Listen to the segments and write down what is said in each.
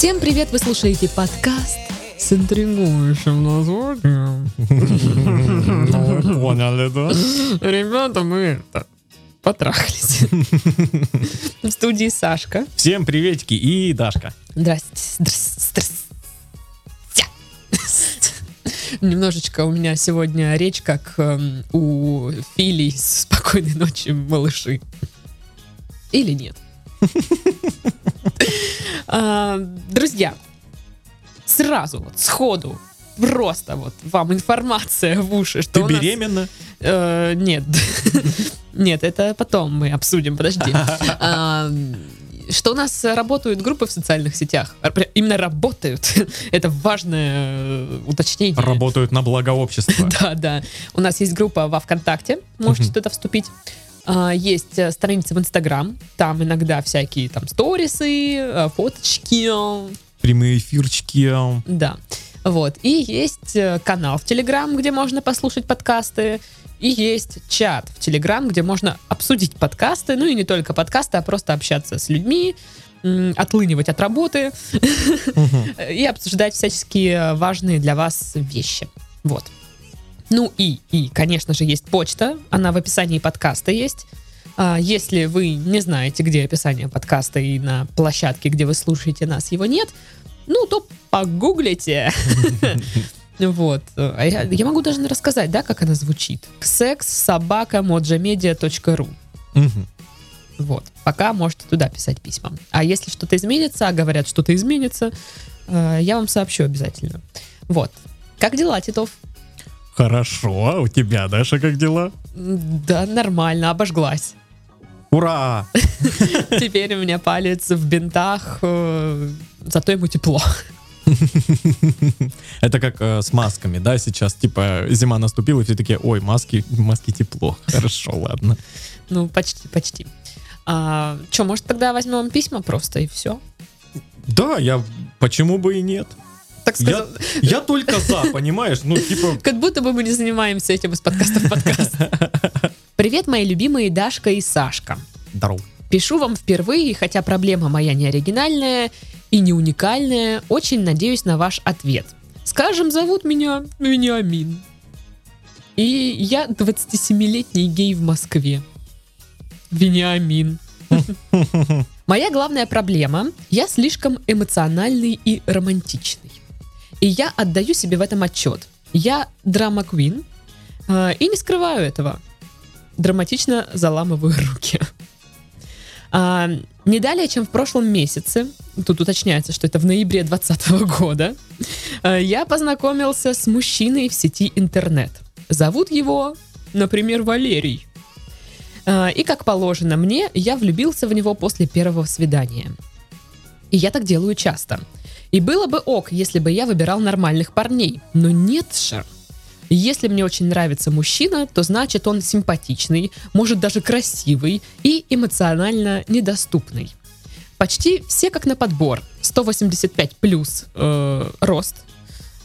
Всем привет, вы слушаете подкаст с интригующим названием. Ну, поняли, да? Ребята, мы потрахались. В студии Сашка. Всем приветики и Дашка. Здрасте. Немножечко у меня сегодня речь, как эм, у Фили из «Спокойной ночи, малыши». Или нет? А, Друзья, сразу, вот, сходу, просто вот вам информация в уши, что Ты у нас- беременна? Э, Нет. Нет, это потом мы обсудим, подожди. А, Что у нас работают группы в социальных сетях. Именно работают. Это важное э, уточнение. Работают на благо общества. Да, да. У нас есть группа во ВКонтакте, можете туда вступить. А, Есть э, страница в Инстаграм, там иногда всякие там сторисы, э, фоточки, Прямые эфирчики. да. Вот. И есть э, канал в Телеграм, где можно послушать подкасты. И есть чат в Телеграм, где можно обсудить подкасты. Ну и не только подкасты, а просто общаться с людьми, отлынивать от работы и обсуждать всяческие важные для вас вещи. Вот. Ну и, и, конечно же, есть почта. Она в описании подкаста есть. А, Если вы не знаете, где описание подкаста и на площадке, где вы слушаете нас, его нет, ну, то погуглите. Вот. А Я, я могу даже рассказать, да, как она звучит. Секс собака mojamedia.ru. Вот. Пока можете туда писать письма. А если что-то изменится, а говорят, что-то изменится, э, я вам сообщу обязательно. Вот. Как дела, Титов? Хорошо. А у тебя, Даша, как дела? Да, нормально, обожглась. Ура! Теперь у меня палец в бинтах, э, зато ему тепло. Это как э, с масками, да, сейчас, типа, зима наступила, и все такие, ой, маски, маски тепло. Хорошо, ладно. Ну, почти, почти. А, Че, может, тогда возьмем письма просто и все? Да, я, почему бы и нет? Так Я, сказать, я только за, понимаешь? Ну, типа, как будто бы мы не занимаемся этим из подкаста в подкаст. Привет, мои любимые Дашка и Сашка. здорово. Пишу вам впервые, хотя проблема моя не оригинальная и не уникальная. Очень надеюсь на ваш ответ. Скажем, зовут меня Вениамин. И я 27-летний гей в Москве. Вениамин. Моя главная проблема – я слишком эмоциональный и романтичный. И я отдаю себе в этом отчет. Я драма-квин э, и не скрываю этого. Драматично заламываю руки. А, не далее, чем в прошлом месяце, тут уточняется, что это в ноябре 2020 года, а, я познакомился с мужчиной в сети интернет. Зовут его, например, Валерий. А, И, как положено мне, я влюбился в него после первого свидания. И я так делаю часто. И было бы ок, если бы я выбирал нормальных парней. Но нет же. Если мне очень нравится мужчина, то значит он симпатичный, может даже красивый и эмоционально недоступный. Почти все как на подбор. 185 плюс э, рост,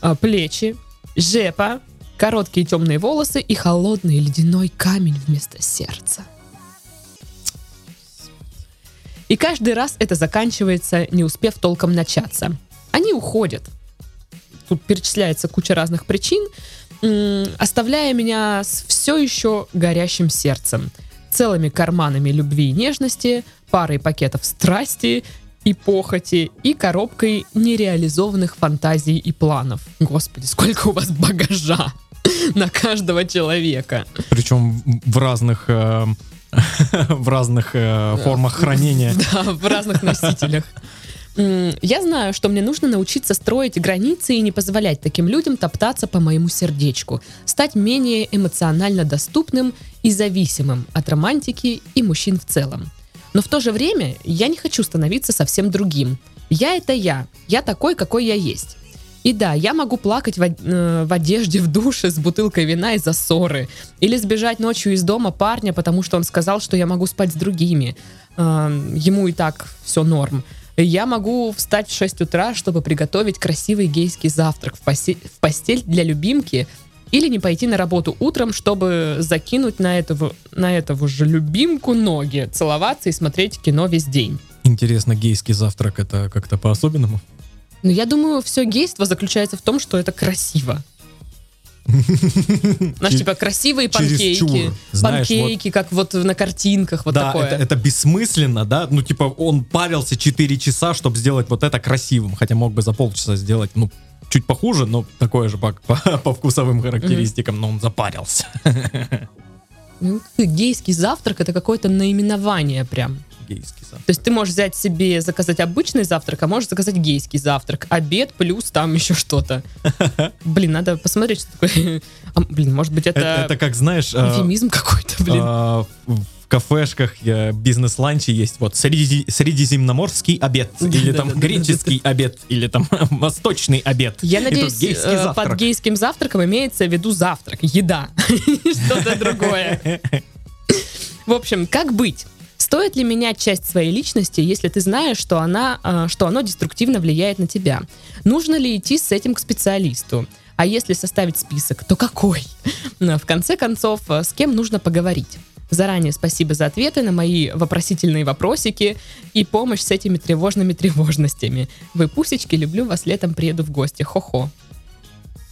э, плечи, жепа, короткие темные волосы и холодный ледяной камень вместо сердца. И каждый раз это заканчивается, не успев толком начаться. Они уходят. Тут перечисляется куча разных причин, оставляя меня с все еще горящим сердцем, целыми карманами любви и нежности, парой пакетов страсти и похоти и коробкой нереализованных фантазий и планов. Господи, сколько у вас багажа на каждого человека. Причем в разных э, в разных э, формах хранения. Да, в разных носителях. Я знаю, что мне нужно научиться строить границы и не позволять таким людям топтаться по моему сердечку, стать менее эмоционально доступным и зависимым от романтики и мужчин в целом. Но в то же время я не хочу становиться совсем другим. Я это я, я такой, какой я есть. И да, я могу плакать э, в одежде в душе с бутылкой вина из-за ссоры. Или сбежать ночью из дома парня, потому что он сказал, что я могу спать с другими. Ему и так все норм. Я могу встать в 6 утра, чтобы приготовить красивый гейский завтрак в, посе- в постель для любимки или не пойти на работу утром, чтобы закинуть на этого, на этого же любимку ноги, целоваться и смотреть кино весь день. Интересно, гейский завтрак это как-то по-особенному? Но я думаю, все гейство заключается в том, что это красиво. Знаешь, типа красивые панкейки. знаешь, панкейки, как вот на картинках, вот да, такое. это, это бессмысленно, да? Ну, типа, он парился 4 часа, чтобы сделать вот это красивым, хотя мог бы за полчаса сделать, ну, чуть похуже, но такое же по, по, по вкусовым характеристикам, но он запарился. Ну, гейский завтрак это какое-то наименование прям. Гейский сам. То есть ты можешь взять себе, заказать обычный завтрак, а можешь заказать гейский завтрак. Обед плюс там еще что-то. Блин, надо посмотреть, что такое. А, блин, может быть, это, Это, это как, знаешь, а, эвфемизм какой-то, блин. а, в кафешках э, бизнес-ланче есть вот среди, средиземноморский обед, или там греческий обед, или там восточный обед. Я надеюсь, гейский э, завтрак. под гейским завтраком имеется в виду завтрак, еда, что-то другое. В общем, как быть? Стоит ли менять часть своей личности, если ты знаешь, что, она, э, что оно деструктивно влияет на тебя? Нужно ли идти с этим к специалисту? А если составить список, то какой? Ну, В конце концов, э, с кем нужно поговорить? Заранее спасибо за ответы на мои вопросительные вопросики и помощь с этими тревожными тревожностями. Вы пусечки, люблю вас, летом приеду в гости. Хо-хо.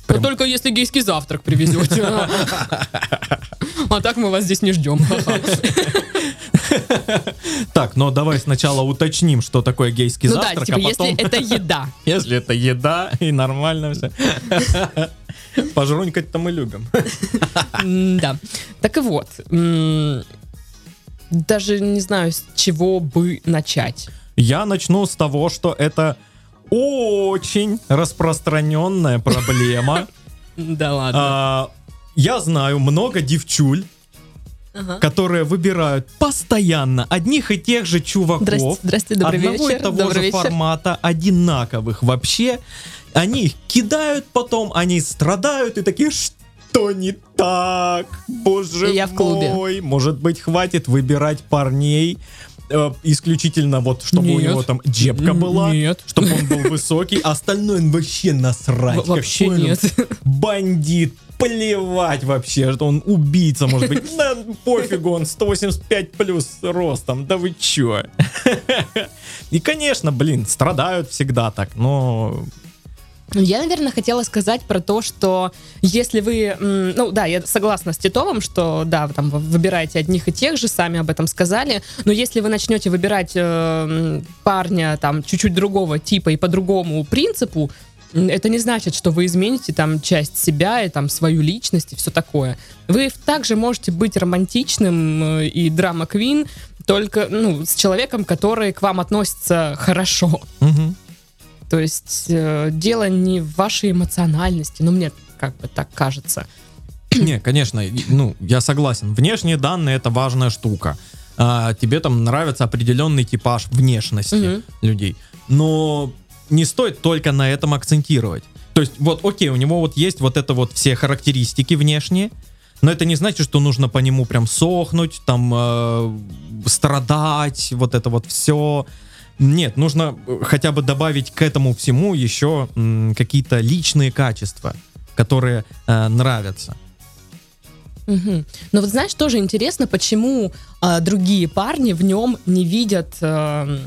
Но Прям- только если гейский завтрак привезете. А так мы вас здесь не ждем. Так, но давай сначала уточним, что такое гейский Ну да, завтрак, типа, а потом... если это еда. Если это еда и нормально все. Пожрунькать-то мы любим. Да. Так и вот. Даже не знаю, с чего бы начать. Я начну с того, что это очень распространенная проблема. Да ладно. Я знаю много девчуль, Ага. которые выбирают постоянно одних и тех же чуваков. Здрасте, здрасте, добрый одного вечер. и того добрый же вечер. формата, одинаковых вообще. Они их кидают потом, они страдают и такие, что не так? Боже И я в клубе. мой. Может быть, хватит выбирать парней э, исключительно вот, чтобы у Нет. него там джебка была, Нет. чтобы он был высокий, а остальное он вообще насрать. Вообще нет. бандит, плевать вообще, что он убийца, может быть. Да пофигу, он 185 плюс ростом, да вы чё? И, конечно, блин, страдают всегда так, но... Я, наверное, хотела сказать про то, что если вы, ну да, я согласна с Титовым, что да, вы там вы выбираете одних и тех же, сами об этом сказали, но если вы начнете выбирать э, парня там чуть-чуть другого типа и по другому принципу, это не значит, что вы измените там часть себя и там свою личность и все такое. Вы также можете быть романтичным э, и драма-квин, только ну, с человеком, который к вам относится хорошо. Мгм. То есть э, дело не в вашей эмоциональности, ну мне как бы так кажется. Не, конечно, ну, я согласен. Внешние данные это важная штука. А, тебе там нравится определенный типаж внешности Мгм. людей. Но не стоит только на этом акцентировать. То есть, вот, окей, у него вот есть вот это вот все характеристики внешние, но это не значит, что нужно по нему прям сохнуть, там, э, страдать, вот это вот все. Нет, нужно э, хотя бы добавить к этому всему еще какие-то личные качества, которые э, нравятся. Мгм. Но вот знаешь, тоже интересно, почему а, другие парни в нем не видят эм,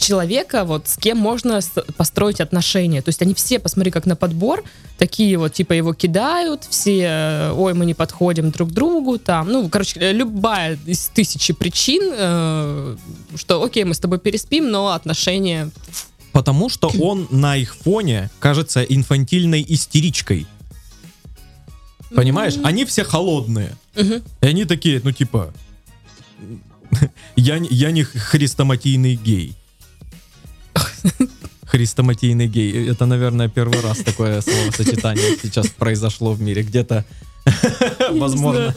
человека, вот с кем можно построить отношения. То есть они все, посмотри, как на подбор, такие вот, типа, его кидают, все, э, ой, мы не подходим друг другу, там, ну, короче, э, любая из тысячи причин, э, что, окей, мы с тобой переспим, но отношения... Потому что он на их фоне кажется инфантильной истеричкой. Понимаешь? Они все холодные. Мгм. И они такие, ну типа, я, не- я не хрестоматийный гей. Хрестоматийный гей. Это, наверное, первый раз такое словосочетание сейчас произошло в мире. Где-то, возможно...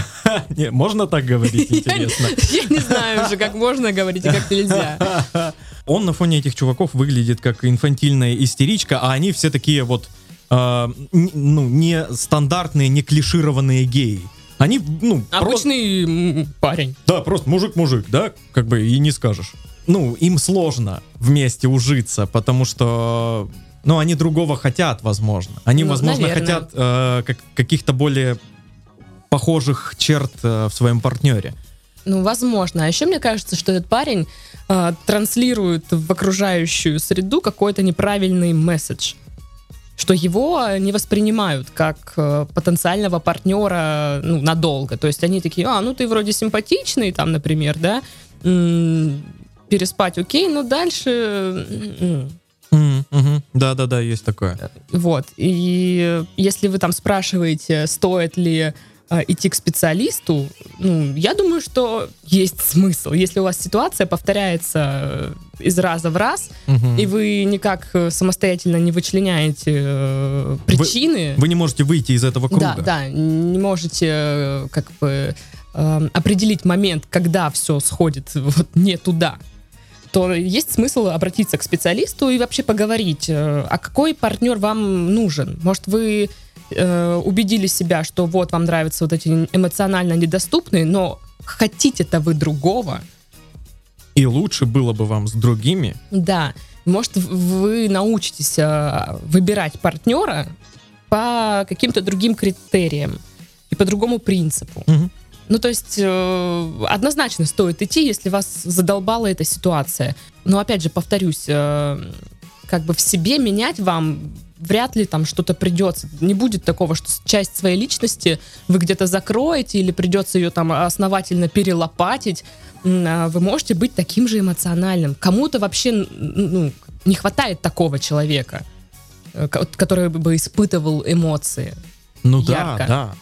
Не, можно так говорить, интересно? Я не знаю уже, как можно говорить и как нельзя. Он на фоне этих чуваков выглядит как инфантильная истеричка, а они все такие вот, э, н- ну, не стандартные, не клишированные геи. Они, ну, Обычный парень. Да, просто мужик-мужик, да, как бы и не скажешь. Ну, им сложно вместе ужиться, потому что, ну, они другого хотят, возможно. Они, Ну, возможно, наверное. хотят э, как- каких-то более похожих черт э, в своем партнере. Ну, возможно. А еще мне кажется, что этот парень э, транслирует в окружающую среду какой-то неправильный месседж. Что его не воспринимают как э, потенциального партнера ну, надолго. То есть они такие, а, ну ты вроде симпатичный, там, например, да, переспать окей, но дальше... Да-да-да, есть такое. Вот. И если вы там спрашиваете, стоит ли э, идти к специалисту, ну, я думаю, что есть смысл. Если у вас ситуация повторяется э, из раза в раз, Мгм. и вы никак э, самостоятельно не вычленяете э, причины, Вы не можете выйти из этого круга. да, да, не можете как бы э, определить момент, когда все сходит вот не туда, то есть смысл обратиться к специалисту и вообще поговорить, э, а какой партнер вам нужен. Может, вы э, убедили себя, что вот вам нравятся вот эти эмоционально недоступные, но хотите-то вы другого, И лучше было бы вам с другими. да. Может, вы научитесь э, выбирать партнера по каким-то другим критериям и по другому принципу. Мгм. Ну, то есть, э, однозначно стоит идти, если вас задолбала эта ситуация. Но, опять же, повторюсь, э, как бы в себе менять вам вряд ли там что-то придется. Не будет такого, что часть своей личности вы где-то закроете или придется ее там основательно перелопатить. А Вы можете быть таким же эмоциональным. Кому-то вообще ну, не хватает такого человека, э, ко- который бы испытывал эмоции. Ну Ярко. да, да.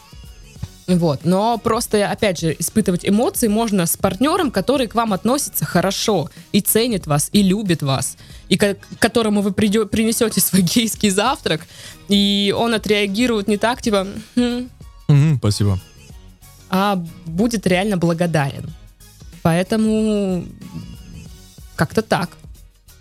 Вот. Но просто, опять же, испытывать эмоции можно с партнером, который к вам относится хорошо и ценит вас, и любит вас, и к которому вы придё- принесете свой гейский завтрак, и он отреагирует не так, типа, «Хм», Мгм, спасибо. а будет реально благодарен. Поэтому как-то так.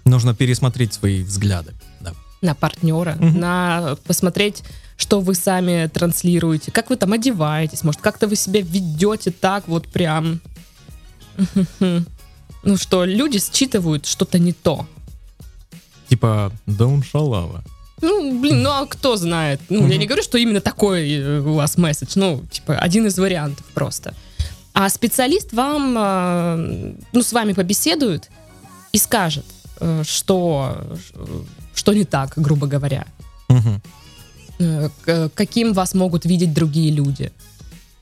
Нужно пересмотреть свои взгляды. Да. на партнера, Мгм. на посмотреть, что вы сами транслируете, как вы там одеваетесь, может, как-то вы себя ведете так вот прям. Ну что, люди считывают что-то не то. Типа, да он шалава. Ну, блин, ну а кто знает? Ну, я не говорю, что именно такой э, у вас месседж, ну, типа, один из вариантов просто. А специалист вам, э, ну, с вами побеседует и скажет, э, что, что не так, грубо говоря. Мгм. Э, каким вас могут видеть другие люди.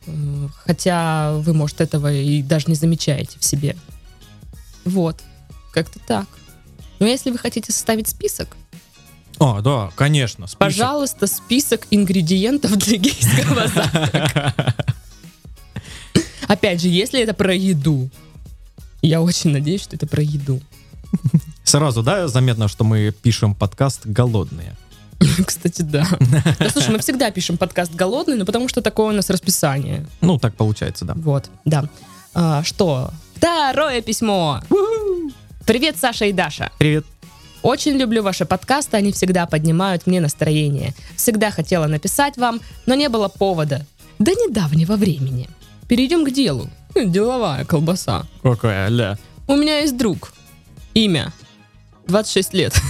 Э, Хотя вы, может, этого и даже не замечаете в себе. Вот. Как-то так. Но если вы хотите составить список, А, да, конечно. список. пожалуйста, список ингредиентов для гейского завтрака. Опять же, если это про еду. Я очень надеюсь, что это про еду. Сразу, да, заметно, что мы пишем подкаст голодные. Кстати, да. Да, слушай, мы всегда пишем подкаст голодный, но потому что такое у нас расписание. Ну, так получается, да. Вот, да. А, что? Второе письмо. Привет, Саша и Даша. Привет. Очень люблю ваши подкасты, они всегда поднимают мне настроение. Всегда хотела написать вам, но не было повода. До недавнего времени. Перейдем к делу. Хм, Деловая колбаса. Какая, ля. У меня есть друг. Имя. 26 лет.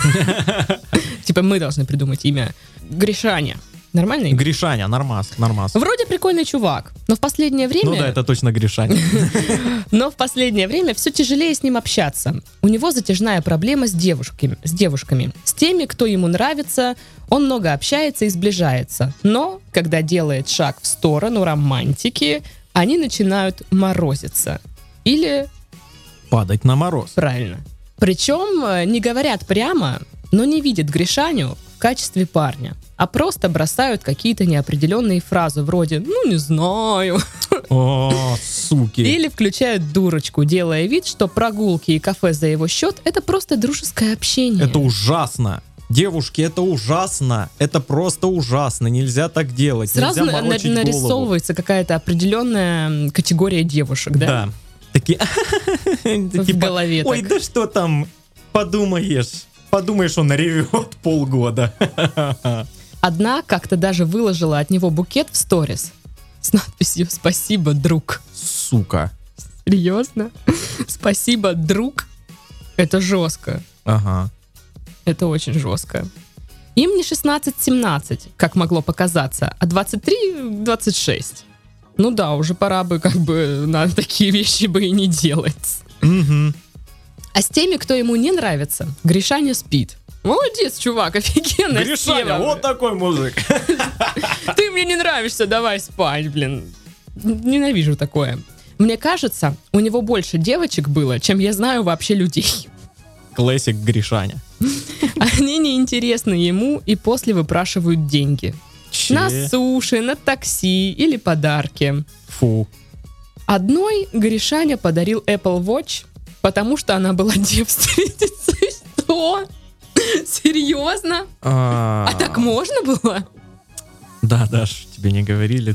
Типа мы должны придумать имя. Гришаня. Нормальное имя? Гришаня, нормас, нормас. Вроде прикольный чувак, но в последнее время... Ну да, это точно Гришаня. Но в последнее время все тяжелее с ним общаться. У него затяжная проблема с девушками, с девушками. С теми, кто ему нравится, он много общается и сближается. Но, когда делает шаг в сторону романтики, они начинают морозиться. Или, Падать на мороз. правильно. Причем э, не говорят прямо, но не видят Гришаню в качестве парня, а просто бросают какие-то неопределенные фразы вроде «ну не знаю», О, суки. Или включают дурочку, делая вид, что прогулки и кафе за его счет это просто дружеское общение. Это ужасно. Девушки, это ужасно. Это просто ужасно. Нельзя так делать. Сразу Нельзя на- нарисовывается какая-то определенная категория девушек, да? Да. Такие... В типа, голове Ой, да что там, подумаешь. Подумаешь, он ревет полгода. Одна как-то даже выложила от него букет в сторис с надписью «Спасибо, друг». Сука. Серьезно? Спасибо, друг? Это жестко. Ага. Это очень жестко. Им не 16-17, как могло показаться, а 23-26. Ну да, уже пора бы как бы на такие вещи бы и не делать. Мгм. А с теми, кто ему не нравится, Гришаня спит. Молодец, чувак, офигенная Гришаня, вот такой мужик. Ты мне не нравишься, давай спать, блин. Ненавижу такое. Мне кажется, у него больше девочек было, чем я знаю вообще людей. Классик Гришаня. Они неинтересны ему и после выпрашивают деньги. Че? На суши, на такси или подарки. Фу. Одной Гришаня подарил Apple Watch, потому что она была девственницей. Что? Серьезно? А А так можно было? Да, Даш, тебе не говорили?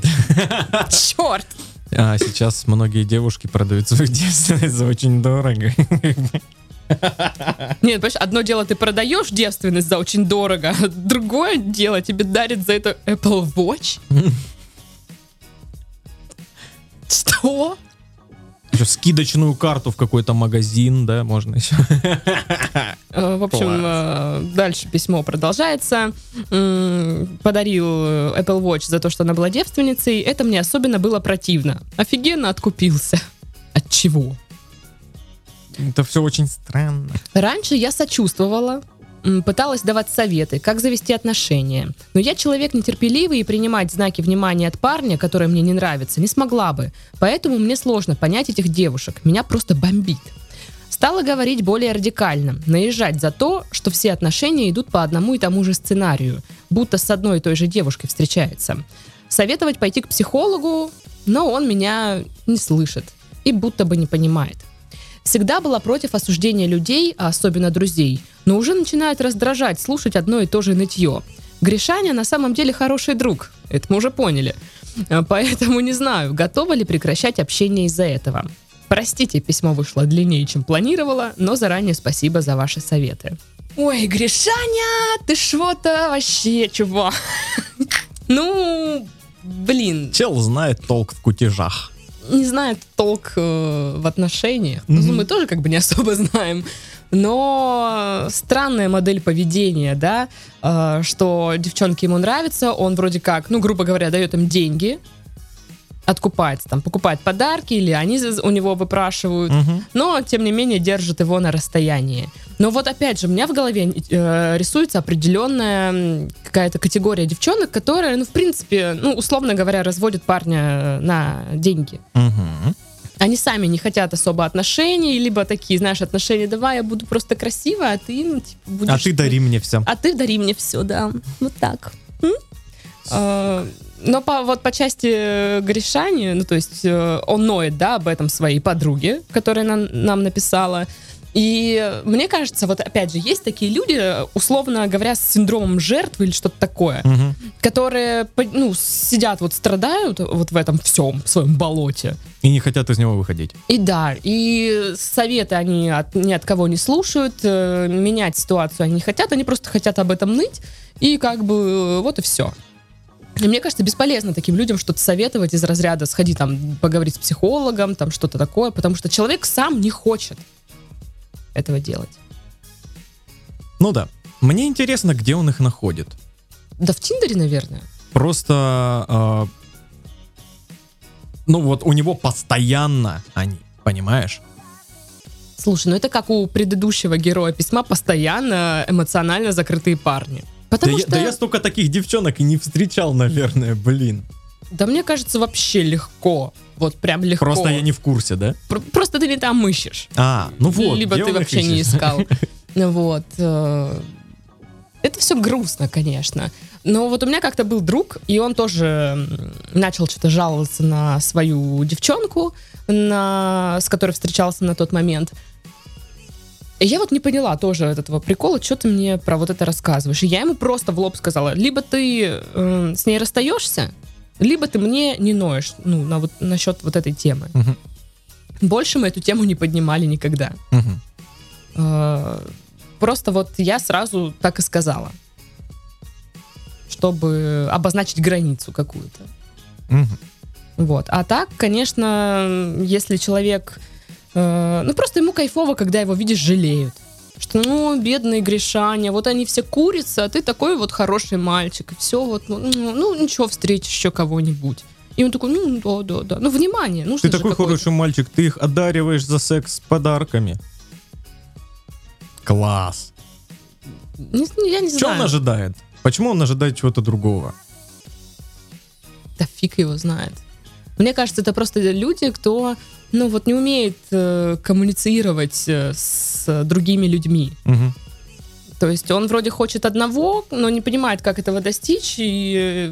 Черт! А сейчас многие девушки продают свою девственность за очень дорого. Нет, понимаешь, одно дело ты продаешь девственность за очень дорого, а другое дело тебе дарит за это Apple Watch. Что? Еще скидочную карту в какой-то магазин, да, можно еще. Э, В общем, э, дальше письмо продолжается. Подарил э, Apple Watch за то, что она была девственницей. Это мне особенно было противно. Офигенно откупился. От чего? Это все очень странно. Раньше я сочувствовала, пыталась давать советы, как завести отношения. Но я человек нетерпеливый и принимать знаки внимания от парня, который мне не нравится, не смогла бы. Поэтому мне сложно понять этих девушек. Меня просто бомбит. Стала говорить более радикально, наезжать за то, что все отношения идут по одному и тому же сценарию, будто с одной и той же девушкой встречается. Советовать пойти к психологу, но он меня не слышит и будто бы не понимает. Всегда была против осуждения людей, а особенно друзей, но уже начинает раздражать слушать одно и то же нытье. Гришаня на самом деле хороший друг, это мы уже поняли. А, Поэтому не знаю, готова ли прекращать общение из-за этого. Простите, письмо вышло длиннее, чем планировала, но заранее спасибо за ваши советы. Ой, Гришаня, ты что-то вообще, чувак. Ну, блин, Чел знает толк в кутежах. Не знает толк э, в отношениях. Ну, Мгм. Мы тоже как бы не особо знаем. Но странная модель поведения, да, э, что девчонке ему нравится, он вроде как, ну, грубо говоря, дает им деньги, откупается, там, покупает подарки, или они у него выпрашивают, Мгм. но, тем не менее, держит его на расстоянии. Но вот опять же, у меня в голове э, рисуется определенная какая-то категория девчонок, которые, ну, в принципе, ну, условно говоря, разводят парня э, на деньги. Мгм. Они сами не хотят особо отношений, либо такие, знаешь, отношения, давай, я буду просто красивая, а ты, ну, типа, будешь... А ты дари мне все. А ты дари мне все, да. Вот так. А, Но по, вот по части э, Гришани, ну то есть э, он ноет, да, об этом своей подруге, которая нам, нам написала. И мне кажется, вот опять же, есть такие люди, условно говоря, с синдромом жертвы или что-то такое, Мгм. которые, ну, сидят, вот страдают вот в этом всем, в своем болоте. И не хотят из него выходить. И да, и советы они от- ни от кого не слушают, э, менять ситуацию они не хотят, они просто хотят об этом ныть, и как бы э, вот и все. И мне кажется, бесполезно таким людям что-то советовать из разряда сходи там поговорить с психологом, там что-то такое, потому что человек сам не хочет этого делать. Ну да. Мне интересно, где он их находит. Да в Тиндере, наверное. Просто... а, ну вот у него постоянно они, понимаешь? Слушай, ну это как у предыдущего героя письма постоянно эмоционально закрытые парни. Да Потому я, что... да я столько таких девчонок и не встречал, наверное, блин. Да мне кажется, вообще легко. Вот прям легко. Просто я не в курсе, да? Пр- Просто ты не там ищешь. А, ну вот. Либо ты вообще не ищет? искал. Вот. э, Это все грустно, конечно. Но вот у меня как-то был друг, и он тоже начал что-то жаловаться на свою девчонку, на... с которой встречался на тот момент. И я вот не поняла тоже этого прикола, что ты мне про вот это рассказываешь. И я ему просто в лоб сказала, либо ты э, с ней расстаешься, либо ты мне не ноешь, ну, на вот, насчет вот этой темы. Мгм. Больше мы эту тему не поднимали никогда. Э, Просто вот я сразу так и сказала. Чтобы обозначить границу какую-то. Мгм. Вот. А так, конечно, если человек... э, ну, просто ему кайфово, когда его видишь, жалеют. Что, ну, бедные Гришаня, вот они все курятся, а ты такой вот хороший мальчик, и все, вот, ну, ну, ну, ничего, встретишь еще кого-нибудь. И он такой, ну, да, да, да. Ну, внимание, нужно Ты такой хороший мальчик, ты их одариваешь за секс подарками. Класс. Не- я не Что знаю. он ожидает? Почему он ожидает чего-то другого? Да фиг его знает. Мне кажется, это просто люди, кто, ну, вот не умеет э, коммуницировать э, с другими людьми. Мгм. То есть он вроде хочет одного, но не понимает, как этого достичь, и э,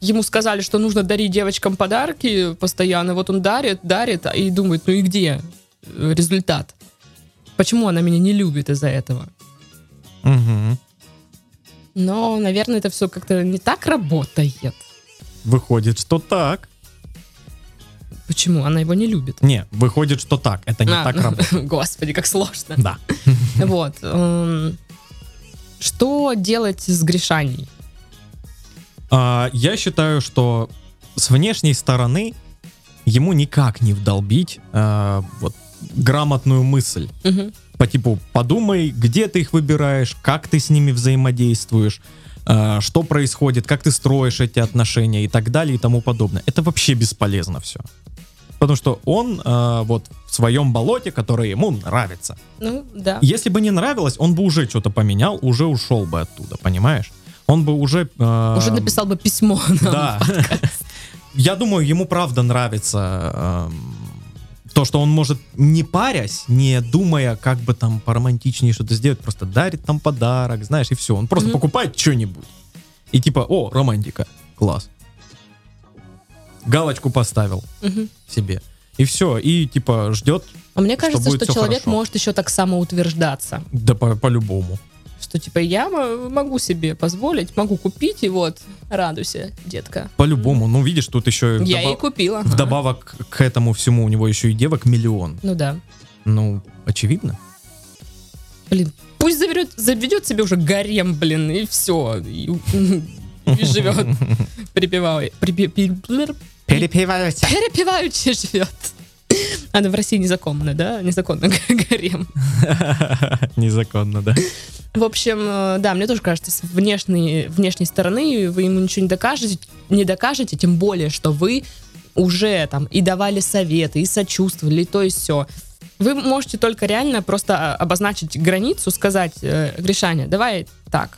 ему сказали, что нужно дарить девочкам подарки постоянно. Вот он дарит, дарит, и думает, ну и где э, результат? Почему она меня не любит из-за этого? Мгм. Но, наверное, это все как-то не так работает. Выходит, что так. Почему? Она его не любит. Не, выходит, что так. Это не А, так ну, работает. Господи, как сложно. Да. Вот. эм, Что делать с грешаний? А, я считаю, что с внешней стороны ему никак не вдолбить а, вот грамотную мысль. По типу, подумай, где ты их выбираешь, как ты с ними взаимодействуешь, а, что происходит, как ты строишь эти отношения и так далее и тому подобное. Это вообще бесполезно все. Потому что он а, вот в своем болоте, которое ему нравится. Ну, да. Если бы не нравилось, он бы уже что-то поменял, уже ушел бы оттуда, понимаешь? Он бы уже... а, Уже написал бы письмо нам. Да. Я думаю, ему правда нравится эм, то, что он может, не парясь, не думая, как бы там поромантичнее что-то сделать, просто дарит там подарок, знаешь, и все. Он просто покупает что-нибудь. И типа, о, романтика, класс. Галочку поставил Мгм. себе. И все, и типа ждет, А мне кажется, что всё человек хорошо. может еще так самоутверждаться. да по- по-любому. Что типа я могу себе позволить, могу купить, и вот, радуйся, детка. По-любому. Ну, видишь, тут еще Я вдобав- и купила. ага. вдобавок к этому всему у него еще и девок миллион. Ну да. Ну, очевидно. Блин, пусть заведет, заведет себе уже гарем, блин, и все. И, и живет. Припевай. припе- Перепеваются. Перепеваючи живет. Она в России незаконно, да? Незаконно гарем. Незаконно, да. В общем, э, да, мне тоже кажется, с внешней, внешней стороны вы ему ничего не докажете, не докажете, тем более, что вы уже там и давали советы, и сочувствовали, и то и все. Вы можете только реально просто а, обозначить границу, сказать, э, Гришаня, давай так.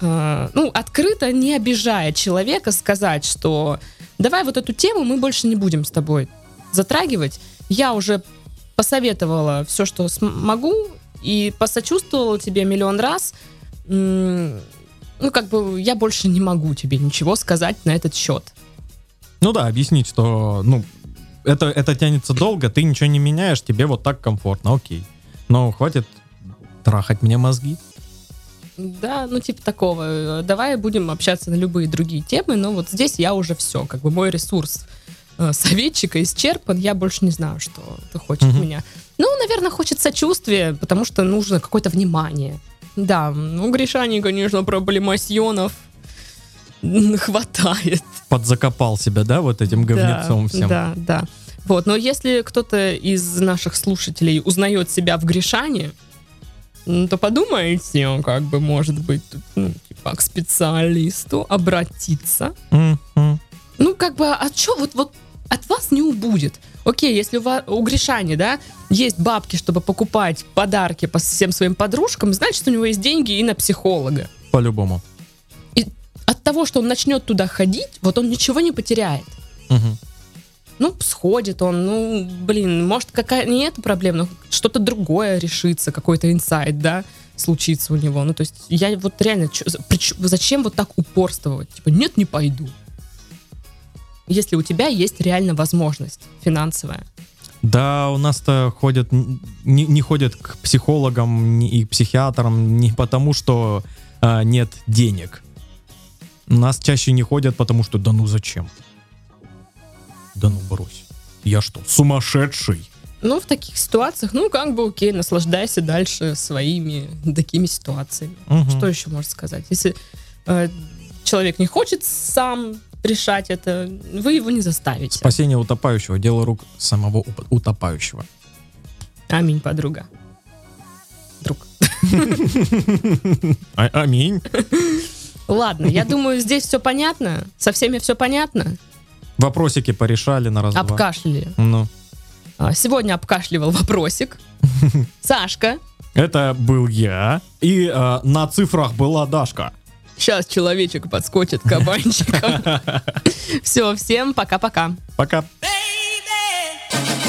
Э, ну, открыто, не обижая человека, сказать, что давай вот эту тему мы больше не будем с тобой затрагивать. Я уже посоветовала все, что смогу, и посочувствовала тебе миллион раз. Ну, как бы я больше не могу тебе ничего сказать на этот счет. Ну да, объяснить, что, ну, это, это тянется долго, ты ничего не меняешь, тебе вот так комфортно, окей. Но хватит трахать мне мозги. Да, ну типа такого. Э, Давай будем общаться на любые другие темы, но вот здесь я уже все, как бы мой ресурс э, советчика исчерпан, я больше не знаю, что ты хочешь от Мгм. меня. Ну, наверное, хочет сочувствия, потому что нужно какое-то внимание. Да, ну, Гришани, конечно, проблемасьонов хватает. Подзакопал себя, да, вот этим говнецом да, всем. Да, да. Вот, но если кто-то из наших слушателей узнает себя в Гришане, м, то подумайте, как бы, может быть, тут, ну, типа, к специалисту обратиться. Мгм. Ну, как бы, а что вот, вот от вас не убудет? Окей, если у, вас, у Гришани, да, есть бабки, чтобы покупать подарки по всем своим подружкам, значит, у него есть деньги и на психолога. По-любому. И от того, что он начнет туда ходить, вот он ничего не потеряет. Мгм. Ну, сходит он, ну, блин, может, какая не эта проблема, но что-то другое решится, какой-то инсайт, да, случится у него. Ну, то есть я вот реально, чё- зачем вот так упорствовать? Типа, нет, не пойду. Если у тебя есть реально возможность финансовая. Да, у нас-то ходят, не, не ходят к психологам и психиатрам не потому, что а, нет денег. Нас чаще не ходят, потому что да ну зачем? Да ну брось. Я что, сумасшедший? Ну, в таких ситуациях, ну, как бы, окей, наслаждайся дальше своими такими ситуациями. Мгм. Что еще можно сказать? Если э, человек не хочет сам решать это, вы его не заставите. Спасение утопающего, дело рук самого утопающего. Аминь, подруга. Друг. А- аминь. Ладно, я думаю, здесь все понятно. Со всеми все понятно. Вопросики порешали на раз-два. Обкашляли. Ну. А, Сегодня обкашливал вопросик. Сашка. Это был я. И э, на цифрах была Дашка. Сейчас человечек подскочит к кабанчикам. Все, всем пока-пока. Пока. They